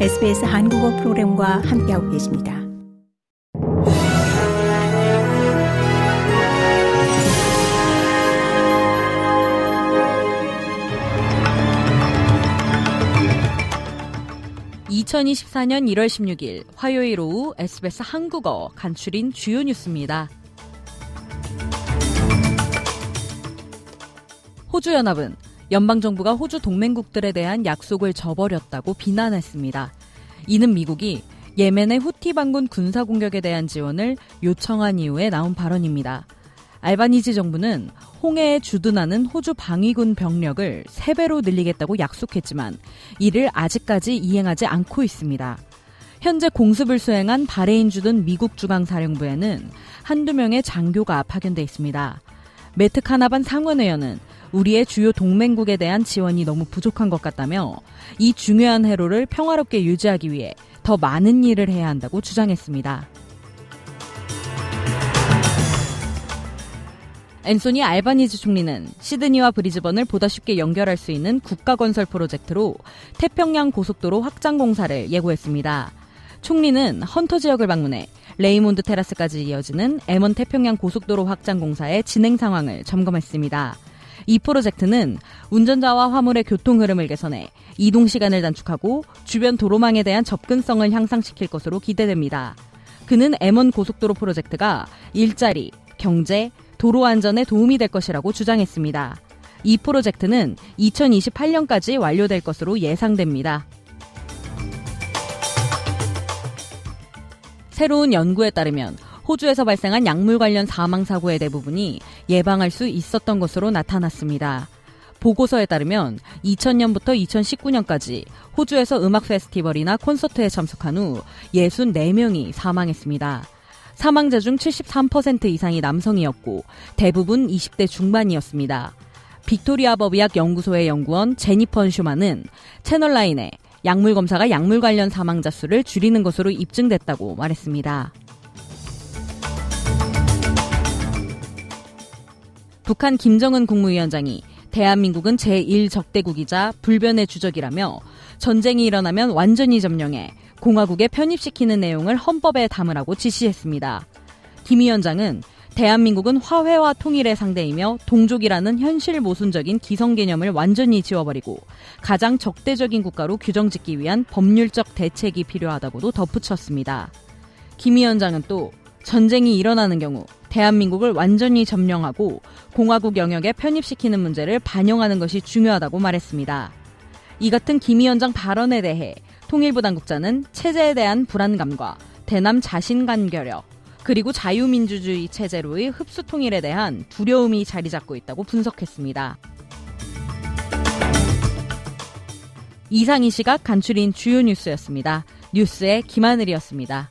SBS 한국어 프로그램과 함께하고 계십니다. (2024년 1월 16일) 화요일 오후 SBS 한국어 간추린 주요 뉴스입니다. 호주연합은 연방정부가 호주 동맹국들에 대한 약속을 저버렸다고 비난했습니다. 이는 미국이 예멘의 후티 반군 군사 공격에 대한 지원을 요청한 이후에 나온 발언입니다. 알바니지 정부는 홍해에 주둔하는 호주 방위군 병력을 3배로 늘리겠다고 약속했지만 이를 아직까지 이행하지 않고 있습니다. 현재 공습을 수행한 바레인 주둔 미국 중앙사령부에는 한두 명의 장교가 파견돼 있습니다. 매트 카나반 상원의원은 우리의 주요 동맹국에 대한 지원이 너무 부족한 것 같다며 이 중요한 해로를 평화롭게 유지하기 위해 더 많은 일을 해야 한다고 주장했습니다. 앤소니 알바니즈 총리는 시드니와 브리즈번을 보다 쉽게 연결할 수 있는 국가 건설 프로젝트로 태평양 고속도로 확장 공사를 예고했습니다. 총리는 헌터 지역을 방문해 레이몬드 테라스까지 이어지는 M1 태평양 고속도로 확장 공사의 진행 상황을 점검했습니다. 이 프로젝트는 운전자와 화물의 교통 흐름을 개선해 이동 시간을 단축하고 주변 도로망에 대한 접근성을 향상시킬 것으로 기대됩니다. 그는 M1 고속도로 프로젝트가 일자리, 경제, 도로 안전에 도움이 될 것이라고 주장했습니다. 이 프로젝트는 2028년까지 완료될 것으로 예상됩니다. 새로운 연구에 따르면 호주에서 발생한 약물 관련 사망 사고의 대부분이 예방할 수 있었던 것으로 나타났습니다. 보고서에 따르면 2000년부터 2019년까지 호주에서 음악 페스티벌이나 콘서트에 참석한 후 64명이 사망했습니다. 사망자 중 73% 이상이 남성이었고 대부분 20대 중반이었습니다. 빅토리아 법의학 연구소의 연구원 제니펀 슈만은 채널라인에 약물 검사가 약물 관련 사망자 수를 줄이는 것으로 입증됐다고 말했습니다. 북한 김정은 국무위원장이 대한민국은 제1적대국이자 불변의 주적이라며 전쟁이 일어나면 완전히 점령해 공화국에 편입시키는 내용을 헌법에 담으라고 지시했습니다. 김 위원장은 대한민국은 화해와 통일의 상대이며 동족이라는 현실 모순적인 기성 개념을 완전히 지워버리고 가장 적대적인 국가로 규정짓기 위한 법률적 대책이 필요하다고도 덧붙였습니다. 김 위원장은 또 전쟁이 일어나는 경우 대한민국을 완전히 점령하고 공화국 영역에 편입시키는 문제를 반영하는 것이 중요하다고 말했습니다. 이 같은 김 위원장 발언에 대해 통일부 당국자는 체제에 대한 불안감과 대남 자신 간결력, 그리고 자유민주주의 체제로의 흡수 통일에 대한 두려움이 자리 잡고 있다고 분석했습니다. 이상 이 시각 간추린 주요 뉴스였습니다. 뉴스의 김하늘이었습니다.